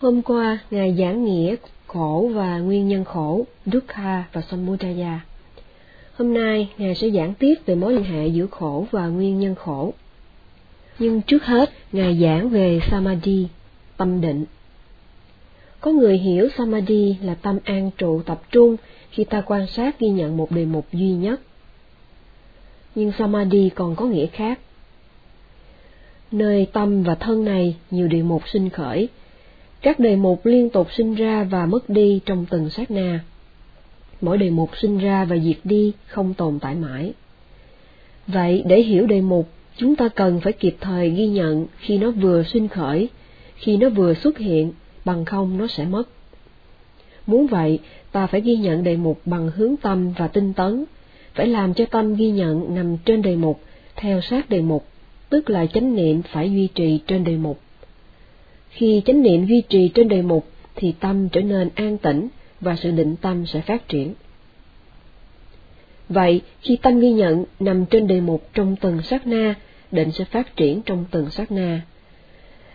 Hôm qua, Ngài giảng nghĩa khổ và nguyên nhân khổ, Dukkha và Samudaya. Hôm nay, Ngài sẽ giảng tiếp về mối liên hệ giữa khổ và nguyên nhân khổ. Nhưng trước hết, Ngài giảng về Samadhi, tâm định. Có người hiểu Samadhi là tâm an trụ tập trung khi ta quan sát ghi nhận một đề mục duy nhất. Nhưng Samadhi còn có nghĩa khác. Nơi tâm và thân này nhiều đề mục sinh khởi, các đề mục liên tục sinh ra và mất đi trong từng sát na. Mỗi đề mục sinh ra và diệt đi không tồn tại mãi. Vậy để hiểu đề mục, chúng ta cần phải kịp thời ghi nhận khi nó vừa sinh khởi, khi nó vừa xuất hiện, bằng không nó sẽ mất. Muốn vậy, ta phải ghi nhận đề mục bằng hướng tâm và tinh tấn, phải làm cho tâm ghi nhận nằm trên đề mục, theo sát đề mục, tức là chánh niệm phải duy trì trên đề mục. Khi chánh niệm duy trì trên đề mục thì tâm trở nên an tĩnh và sự định tâm sẽ phát triển. Vậy, khi tâm ghi nhận nằm trên đề mục trong từng sát na, định sẽ phát triển trong từng sát na.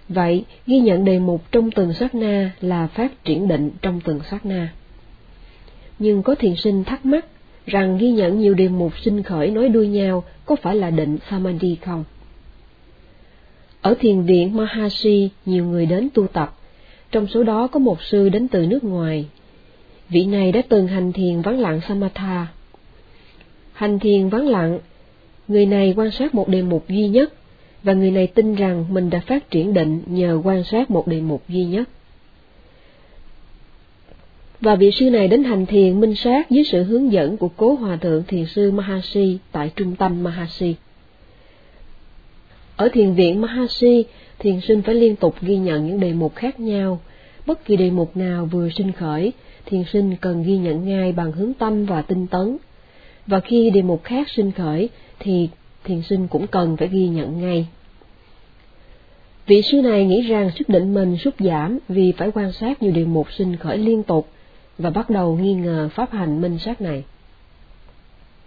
Vậy, ghi nhận đề mục trong từng sát na là phát triển định trong từng sát na. Nhưng có thiền sinh thắc mắc rằng ghi nhận nhiều đề mục sinh khởi nối đuôi nhau có phải là định Samadhi không? Ở thiền viện Mahasi, nhiều người đến tu tập, trong số đó có một sư đến từ nước ngoài. Vị này đã từng hành thiền vắng lặng Samatha. Hành thiền vắng lặng, người này quan sát một đề mục duy nhất, và người này tin rằng mình đã phát triển định nhờ quan sát một đề mục duy nhất. Và vị sư này đến hành thiền minh sát dưới sự hướng dẫn của cố hòa thượng thiền sư Mahasi tại trung tâm Mahasi. Ở thiền viện Mahasi, thiền sinh phải liên tục ghi nhận những đề mục khác nhau. Bất kỳ đề mục nào vừa sinh khởi, thiền sinh cần ghi nhận ngay bằng hướng tâm và tinh tấn. Và khi đề mục khác sinh khởi, thì thiền sinh cũng cần phải ghi nhận ngay. Vị sư này nghĩ rằng sức định mình sút giảm vì phải quan sát nhiều đề mục sinh khởi liên tục và bắt đầu nghi ngờ pháp hành minh sát này.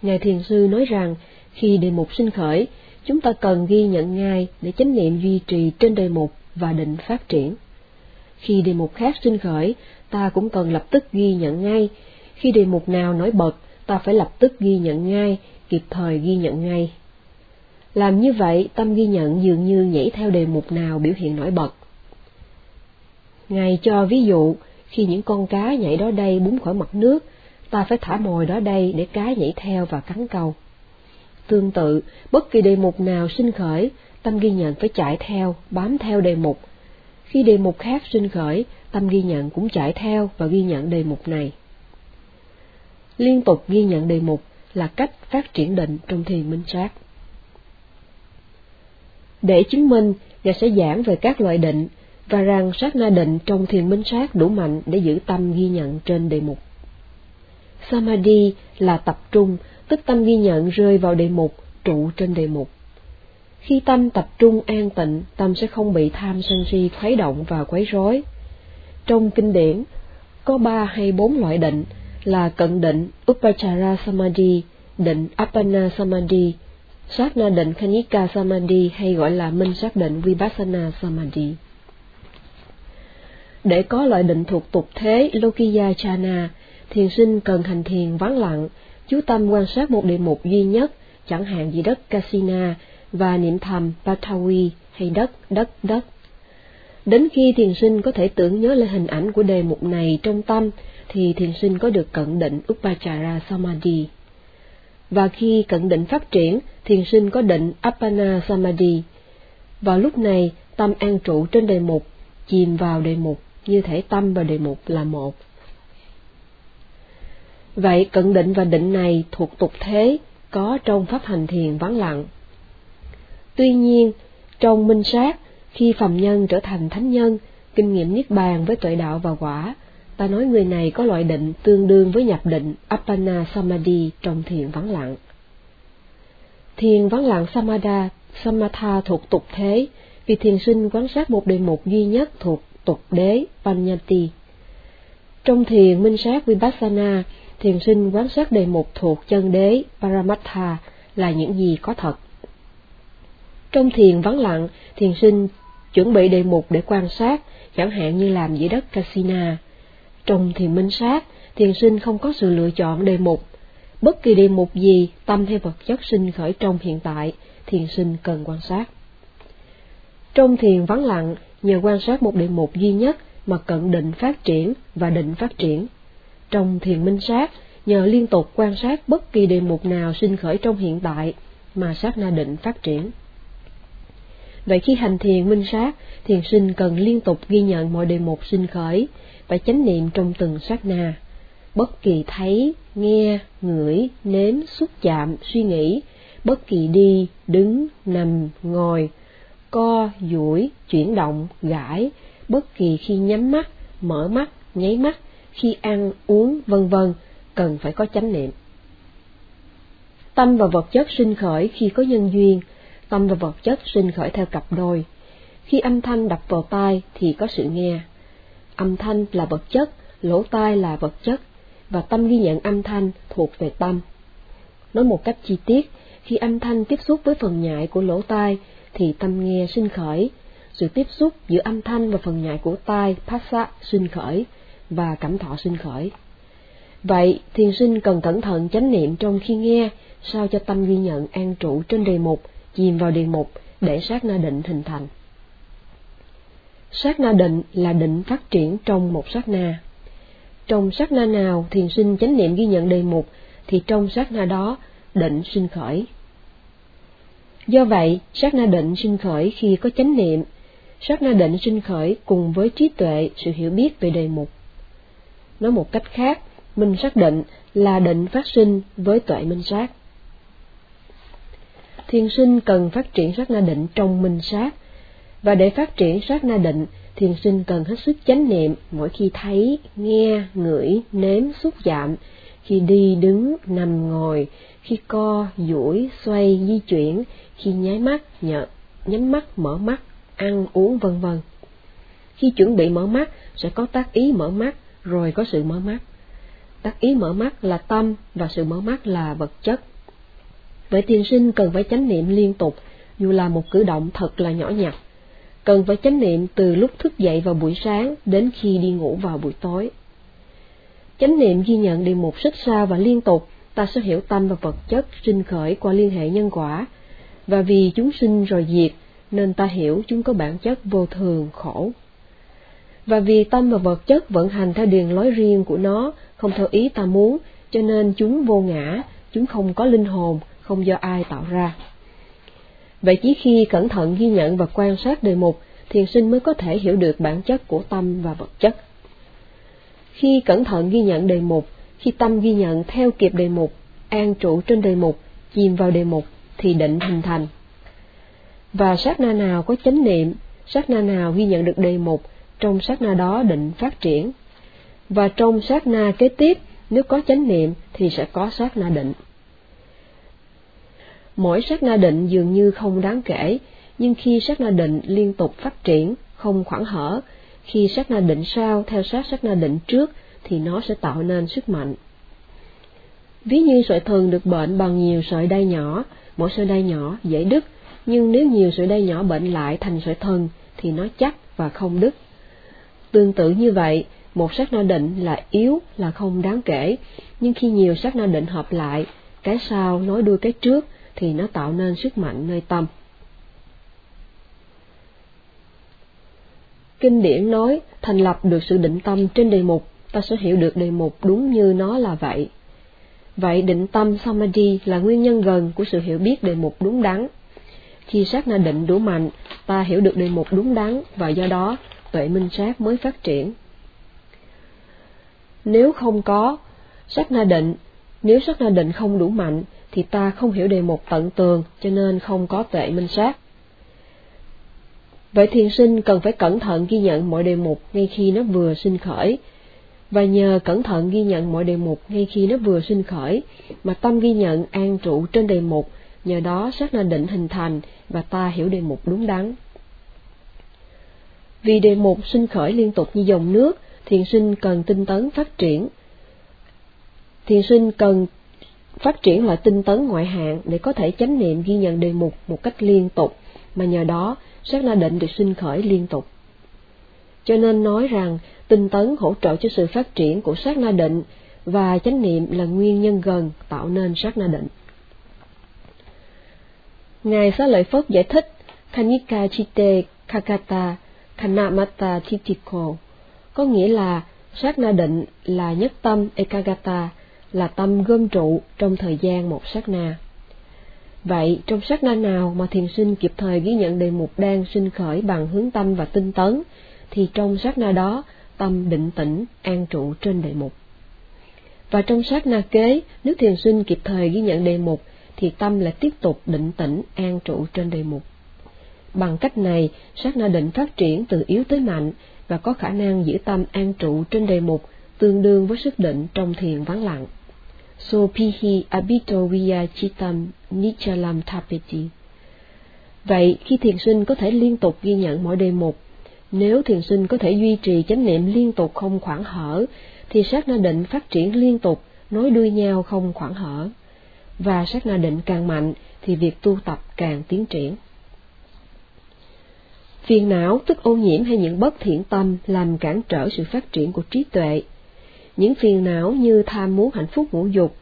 Ngài thiền sư nói rằng khi đề mục sinh khởi, chúng ta cần ghi nhận ngay để chánh niệm duy trì trên đề mục và định phát triển. Khi đề mục khác sinh khởi, ta cũng cần lập tức ghi nhận ngay. Khi đề mục nào nổi bật, ta phải lập tức ghi nhận ngay, kịp thời ghi nhận ngay. Làm như vậy, tâm ghi nhận dường như nhảy theo đề mục nào biểu hiện nổi bật. Ngài cho ví dụ, khi những con cá nhảy đó đây búng khỏi mặt nước, ta phải thả mồi đó đây để cá nhảy theo và cắn câu. Tương tự, bất kỳ đề mục nào sinh khởi, tâm ghi nhận phải chạy theo, bám theo đề mục. Khi đề mục khác sinh khởi, tâm ghi nhận cũng chạy theo và ghi nhận đề mục này. Liên tục ghi nhận đề mục là cách phát triển định trong thiền minh sát. Để chứng minh, Ngài sẽ giảng về các loại định và rằng sát na định trong thiền minh sát đủ mạnh để giữ tâm ghi nhận trên đề mục. Samadhi là tập trung tức tâm ghi nhận rơi vào đề mục, trụ trên đề mục. Khi tâm tập trung an tịnh, tâm sẽ không bị tham sân si khuấy động và quấy rối. Trong kinh điển, có ba hay bốn loại định là cận định Upachara Samadhi, định Appana Samadhi, sát na định Khanika Samadhi hay gọi là minh sát định Vipassana Samadhi. Để có loại định thuộc tục thế Lokiya Chana, thiền sinh cần hành thiền vắng lặng, chú tâm quan sát một đề mục duy nhất, chẳng hạn như đất Casina, và niệm thầm Batawi hay đất, đất, đất. Đến khi thiền sinh có thể tưởng nhớ lại hình ảnh của đề mục này trong tâm, thì thiền sinh có được cận định Upachara Samadhi. Và khi cận định phát triển, thiền sinh có định Appana Samadhi. Vào lúc này, tâm an trụ trên đề mục, chìm vào đề mục, như thể tâm và đề mục là một. Vậy cận định và định này thuộc tục thế, có trong pháp hành thiền vắng lặng. Tuy nhiên, trong minh sát, khi phàm nhân trở thành thánh nhân, kinh nghiệm niết bàn với tuệ đạo và quả, ta nói người này có loại định tương đương với nhập định Appana Samadhi trong thiền vắng lặng. Thiền vắng lặng Samadha, Samatha thuộc tục thế, vì thiền sinh quán sát một đề mục duy nhất thuộc tục đế Panyati. Trong thiền minh sát Vipassana, thiền sinh quán sát đề mục thuộc chân đế Paramattha là những gì có thật. Trong thiền vắng lặng, thiền sinh chuẩn bị đề mục để quan sát, chẳng hạn như làm dưới đất casina. Trong thiền minh sát, thiền sinh không có sự lựa chọn đề mục. Bất kỳ đề mục gì, tâm hay vật chất sinh khởi trong hiện tại, thiền sinh cần quan sát. Trong thiền vắng lặng, nhờ quan sát một đề mục duy nhất mà cận định phát triển và định phát triển. Trong thiền minh sát, nhờ liên tục quan sát bất kỳ đề mục nào sinh khởi trong hiện tại mà sát na định phát triển. Vậy khi hành thiền minh sát, thiền sinh cần liên tục ghi nhận mọi đề mục sinh khởi và chánh niệm trong từng sát na. Bất kỳ thấy, nghe, ngửi, nếm, xúc chạm, suy nghĩ, bất kỳ đi, đứng, nằm, ngồi, co, duỗi, chuyển động, gãi, bất kỳ khi nhắm mắt, mở mắt, nháy mắt, khi ăn, uống, vân vân, cần phải có chánh niệm. Tâm và vật chất sinh khởi khi có nhân duyên, tâm và vật chất sinh khởi theo cặp đôi. Khi âm thanh đập vào tai thì có sự nghe. Âm thanh là vật chất, lỗ tai là vật chất, và tâm ghi nhận âm thanh thuộc về tâm. Nói một cách chi tiết, khi âm thanh tiếp xúc với phần nhại của lỗ tai thì tâm nghe sinh khởi, sự tiếp xúc giữa âm thanh và phần nhại của tai phassa sinh khởi và cảm thọ sinh khởi. Vậy, thiền sinh cần cẩn thận chánh niệm trong khi nghe, sao cho tâm ghi nhận an trụ trên đề mục, chìm vào đề mục để sát na định hình thành. Sát na định là định phát triển trong một sát na. Trong sát na nào thiền sinh chánh niệm ghi nhận đề mục, thì trong sát na đó định sinh khởi. Do vậy, sát na định sinh khởi khi có chánh niệm, sát na định sinh khởi cùng với trí tuệ, sự hiểu biết về đề mục. Nói một cách khác, minh xác định là định phát sinh với tuệ minh sát. Thiền sinh cần phát triển sát na định trong minh sát, và để phát triển sát na định, thiền sinh cần hết sức chánh niệm mỗi khi thấy, nghe, ngửi, nếm, xúc chạm, khi đi, đứng, nằm, ngồi, khi co, duỗi, xoay, di chuyển, khi nháy mắt, nhợt, nhắm mắt, mở mắt, ăn, uống, vân vân. Khi chuẩn bị mở mắt, sẽ có tác ý mở mắt, rồi có sự mở mắt. Tác ý mở mắt là tâm và sự mở mắt là vật chất. Vậy thiền sinh cần phải chánh niệm liên tục, dù là một cử động thật là nhỏ nhặt. Cần phải chánh niệm từ lúc thức dậy vào buổi sáng đến khi đi ngủ vào buổi tối. Chánh niệm ghi nhận đề một sức xa và liên tục, ta sẽ hiểu tâm và vật chất sinh khởi qua liên hệ nhân quả, và vì chúng sinh rồi diệt, nên ta hiểu chúng có bản chất vô thường, khổ. Và vì tâm và vật chất vận hành theo điền lối riêng của nó, không theo ý ta muốn, cho nên chúng vô ngã, chúng không có linh hồn, không do ai tạo ra. Vậy chỉ khi cẩn thận ghi nhận và quan sát đề mục, thiền sinh mới có thể hiểu được bản chất của tâm và vật chất. Khi cẩn thận ghi nhận đề mục, khi tâm ghi nhận theo kịp đề mục, an trụ trên đề mục, chìm vào đề mục, thì định hình thành. Và sát na nào có chánh niệm, sát na nào ghi nhận được đề mục, trong sát na đó định phát triển. Và trong sát na kế tiếp, nếu có chánh niệm thì sẽ có sát na định. Mỗi sát na định dường như không đáng kể, nhưng khi sát na định liên tục phát triển, không khoảng hở, khi sát na định sau theo sát sát na định trước thì nó sẽ tạo nên sức mạnh. Ví như sợi thần được bệnh bằng nhiều sợi đai nhỏ, mỗi sợi đai nhỏ dễ đứt, nhưng nếu nhiều sợi đai nhỏ bệnh lại thành sợi thần thì nó chắc và không đứt. Tương tự như vậy, một sát na định là yếu là không đáng kể, nhưng khi nhiều sát na định hợp lại, cái sau nối đuôi cái trước thì nó tạo nên sức mạnh nơi tâm. Kinh điển nói, thành lập được sự định tâm trên đề mục, ta sẽ hiểu được đề mục đúng như nó là vậy. Vậy định tâm Samadhi là nguyên nhân gần của sự hiểu biết đề mục đúng đắn. Khi sát na định đủ mạnh, ta hiểu được đề mục đúng đắn và do đó tuệ minh sát mới phát triển. Nếu không có sát na định, nếu sát na định không đủ mạnh, thì ta không hiểu đề mục tận tường, cho nên không có tuệ minh sát. Vậy thiền sinh cần phải cẩn thận ghi nhận mọi đề mục ngay khi nó vừa sinh khởi, và nhờ cẩn thận ghi nhận mọi đề mục ngay khi nó vừa sinh khởi, mà tâm ghi nhận an trụ trên đề mục, nhờ đó sát na định hình thành và ta hiểu đề mục đúng đắn. Vì đề mục sinh khởi liên tục như dòng nước, thiền sinh cần tinh tấn phát triển. Thiền sinh cần phát triển loại tinh tấn ngoại hạng để có thể chánh niệm ghi nhận đề mục một cách liên tục, mà nhờ đó sát na định được sinh khởi liên tục. Cho nên nói rằng tinh tấn hỗ trợ cho sự phát triển của sát na định và chánh niệm là nguyên nhân gần tạo nên sát na định. Ngài Xá Lợi Phất giải thích Kanika Chite Kakata Kanamata Chichiko, có nghĩa là sát na định là nhất tâm Ekagata là tâm gom trụ trong thời gian một sát na. Vậy, trong sát na nào mà thiền sinh kịp thời ghi nhận đề mục đang sinh khởi bằng hướng tâm và tinh tấn, thì trong sát na đó, tâm định tĩnh, an trụ trên đề mục. Và trong sát na kế, nếu thiền sinh kịp thời ghi nhận đề mục, thì tâm lại tiếp tục định tĩnh, an trụ trên đề mục. Bằng cách này, sát na định phát triển từ yếu tới mạnh và có khả năng giữ tâm an trụ trên đề mục tương đương với sức định trong thiền vắng lặng. So pihi abito viya chitam nichalam tapeti. Vậy, khi thiền sinh có thể liên tục ghi nhận mỗi đề mục, nếu thiền sinh có thể duy trì chánh niệm liên tục không khoảng hở, thì sát na định phát triển liên tục, nối đuôi nhau không khoảng hở. Và sát na định càng mạnh, thì việc tu tập càng tiến triển. Phiền não tức ô nhiễm hay những bất thiện tâm làm cản trở sự phát triển của trí tuệ. Những phiền não như tham muốn hạnh phúc ngũ dục,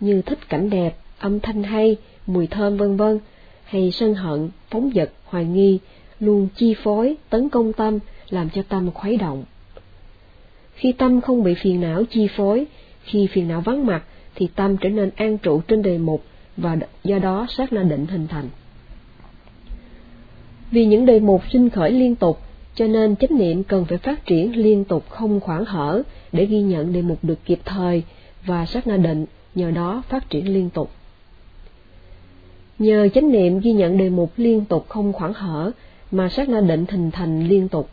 như thích cảnh đẹp, âm thanh hay, mùi thơm vân vân, hay sân hận, phóng dật, hoài nghi, luôn chi phối, tấn công tâm, làm cho tâm khuấy động. Khi tâm không bị phiền não chi phối, khi phiền não vắng mặt, thì tâm trở nên an trụ trên đề mục và do đó sát na định hình thành. Vì những đề mục sinh khởi liên tục, cho nên chánh niệm cần phải phát triển liên tục không khoảng hở để ghi nhận đề mục được kịp thời và sát na định nhờ đó phát triển liên tục. Nhờ chánh niệm ghi nhận đề mục liên tục không khoảng hở mà sát na định hình thành liên tục.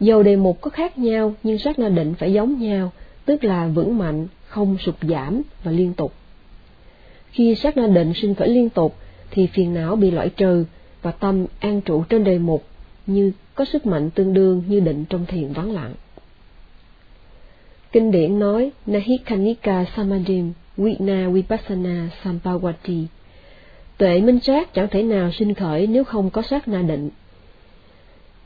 Dầu đề mục có khác nhau nhưng sát na định phải giống nhau, tức là vững mạnh, không sụt giảm và liên tục. Khi sát na định sinh khởi liên tục thì phiền não bị loại trừ và tâm an trụ trên đề mục như có sức mạnh tương đương như định trong thiền vắng lặng. Kinh điển nói Nahikanika samadhim Vina Vipassana Sampawati Tuệ minh sát chẳng thể nào sinh khởi nếu không có sát na định.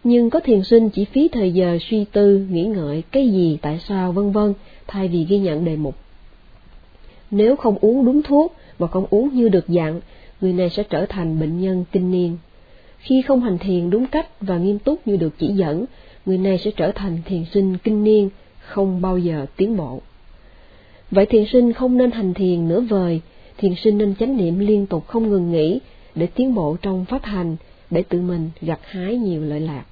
Nhưng có thiền sinh chỉ phí thời giờ suy tư, nghĩ ngợi cái gì, tại sao, vân vân, thay vì ghi nhận đề mục. Nếu không uống đúng thuốc và không uống như được dặn, người này sẽ trở thành bệnh nhân kinh niên. Khi không hành thiền đúng cách và nghiêm túc như được chỉ dẫn, người này sẽ trở thành thiền sinh kinh niên, không bao giờ tiến bộ. Vậy thiền sinh không nên hành thiền nửa vời, thiền sinh nên chánh niệm liên tục không ngừng nghỉ để tiến bộ trong pháp hành, để tự mình gặt hái nhiều lợi lạc.